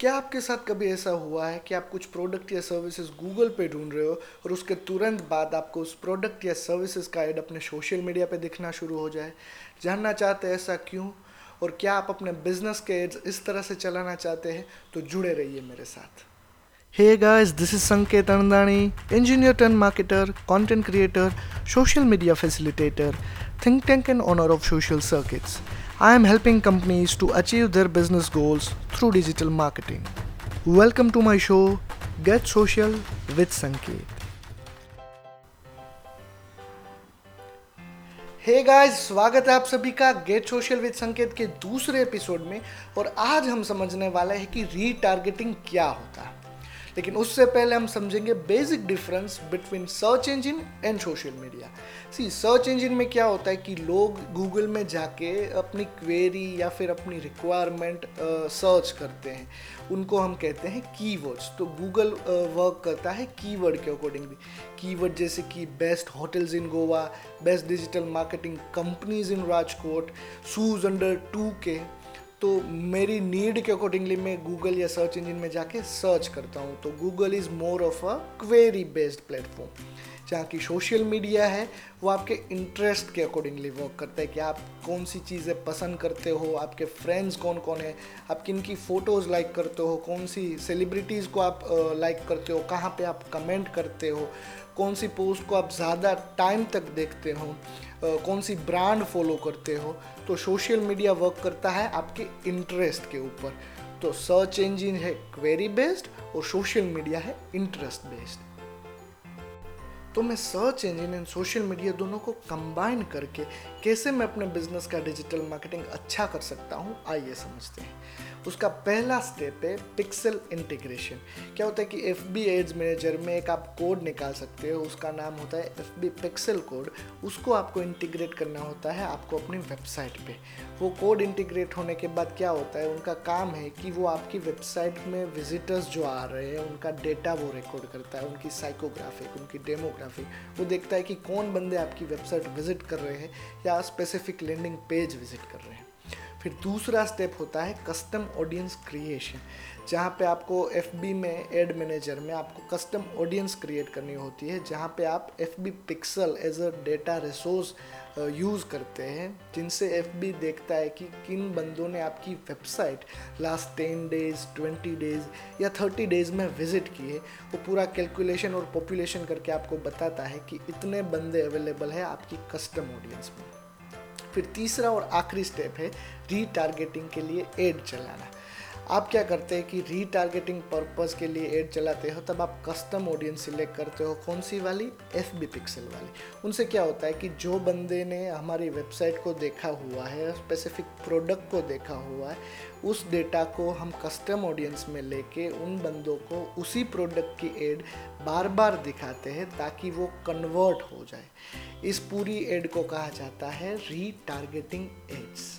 क्या आपके साथ कभी ऐसा हुआ है कि आप कुछ प्रोडक्ट या सर्विसेज़ गूगल पे ढूंढ रहे हो और उसके तुरंत बाद आपको उस प्रोडक्ट या सर्विसेज़ का ऐड अपने सोशल मीडिया पे दिखना शुरू हो जाए? जानना चाहते हैं ऐसा क्यों? और क्या आप अपने बिज़नेस के एड्स इस तरह से चलाना चाहते हैं? तो जुड़े रहिए मेरे साथ। Hey guys, this is Sanket Andani engineer turn marketer content creator social media facilitator think tank and owner of social circuits. I am helping companies to achieve their business goals through digital marketing. Welcome to my show, Get Social with Sanket. Hey guys स्वागत है आप सभी का gate social with संकेत के दूसरे episode में और आज हम समझने वाले हैं कि रीटारगेटिंग क्या होता है लेकिन उससे पहले हम समझेंगे basic difference between search engine and social media see search engine में क्या होता है कि लोग गूगल में जाके अपनी क्वेरी या फिर अपनी रिक्वायरमेंट सर्च करते हैं। उनको हम कहते हैं कीवर्ड्स तो गूगल वर्क करता है कीवर्ड के अकॉर्डिंगली कीवर्ड जैसे कि best hotels in Goa best digital marketing companies in Rajkot shoes under two K तो मेरी नीड के अकॉर्डिंगली मैं गूगल या सर्च इंजन में जाके सर्च करता हूँ। तो Google is more of a query based platform जहाँ की सोशल मीडिया है वो आपके इंटरेस्ट के अकॉर्डिंगली वर्क करता है कि आप कौन सी चीज़ें पसंद करते हो, आपके फ्रेंड्स कौन कौन है, आप किन की फ़ोटोज़ लाइक करते हो, कौन सी सेलिब्रिटीज़ को आप लाइक करते हो, कहाँ पे आप कमेंट करते हो, कौन सी पोस्ट को आप ज़्यादा टाइम तक देखते हो कौन सी ब्रांड फॉलो करते हो तो सोशल मीडिया वर्क करता है आपके इंटरेस्ट के ऊपर। तो सर्च इंजिन है क्वेरी बेस्ड और सोशल मीडिया है इंटरेस्ट बेस्ड तो मैं search engine and social media दोनों को कंबाइन करके कैसे मैं अपने बिज़नेस का डिजिटल मार्केटिंग अच्छा कर सकता हूँ, आइए समझते हैं। उसका पहला स्टेप है पिक्सल इंटीग्रेशन क्या होता है कि एफ़ बी एड्स मैनेजर में एक आप कोड निकाल सकते हो, उसका नाम होता है एफ़ बी पिक्सल कोड उसको आपको इंटीग्रेट करना होता है आपको अपनी वेबसाइट पे। वो कोड इंटीग्रेट होने के बाद क्या होता है, उनका काम है कि वो आपकी वेबसाइट में विजिटर्स जो आ रहे हैं, उनका डेटा वो रिकॉर्ड करता है, उनकी साइकोग्राफिक उनकी डेमोग्राफिक वो देखता है कि कौन बंदे आपकी वेबसाइट विज़िट कर रहे हैं या स्पेसिफिक लैंडिंग पेज विज़िट कर रहे हैं। फिर दूसरा स्टेप होता है कस्टम ऑडियंस क्रिएशन जहाँ पे आपको एफबी में एड मैनेजर में आपको कस्टम ऑडियंस क्रिएट करनी होती है, जहाँ पे आप F B pixel as a data resource use करते हैं, जिनसे एफ़ बी देखता है कि किन बंदों ने आपकी website last ten days twenty days या थर्टी डेज़ में विज़िट किए वो पूरा कैलकुलेशन और पॉपुलेशन करके आपको बताता है कि इतने बंदे अवेलेबल है आपकी कस्टम ऑडियंस में। फिर तीसरा और आखिरी स्टेप है रीटारगेटिंग के लिए एड चलाना। आप क्या करते हैं कि रीटारगेटिंग पर्पज़ के लिए एड चलाते हो, तब आप कस्टम ऑडियंस सिलेक्ट करते हो कौन सी वाली? एफ़ बी पिक्सल वाली। उनसे क्या होता है कि जो बंदे ने हमारी वेबसाइट को देखा हुआ है स्पेसिफिक प्रोडक्ट को देखा हुआ है, उस डेटा को हम कस्टम ऑडियंस में लेके उन बंदों को उसी प्रोडक्ट की एड बार बार दिखाते हैं ताकि वो कन्वर्ट हो जाए। इस पूरी एड को कहा जाता है retargeting ads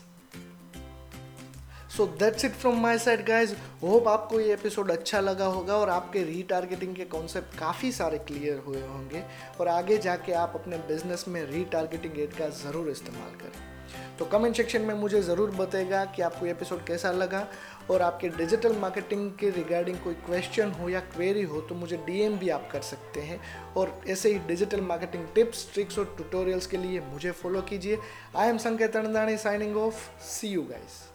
so that's it from my side guys hope आपको ये एपिसोड अच्छा लगा होगा और आपके रीटारगेटिंग के कॉन्सेप्ट काफ़ी सारे क्लियर हुए होंगे और आगे जाके आप अपने बिज़नेस में रीटारगेटिंग एड का ज़रूर इस्तेमाल करें। तो कमेंट सेक्शन में मुझे ज़रूर बताएगा कि आपको ये एपिसोड कैसा लगा और आपके डिजिटल मार्केटिंग के रिगार्डिंग कोई क्वेश्चन हो या क्वेरी हो तो मुझे डीएम भी आप कर सकते हैं। और ऐसे ही डिजिटल मार्केटिंग टिप्स ट्रिक्स और ट्यूटोरियल्स के लिए मुझे फॉलो कीजिए। I am Sanket signing off see you guys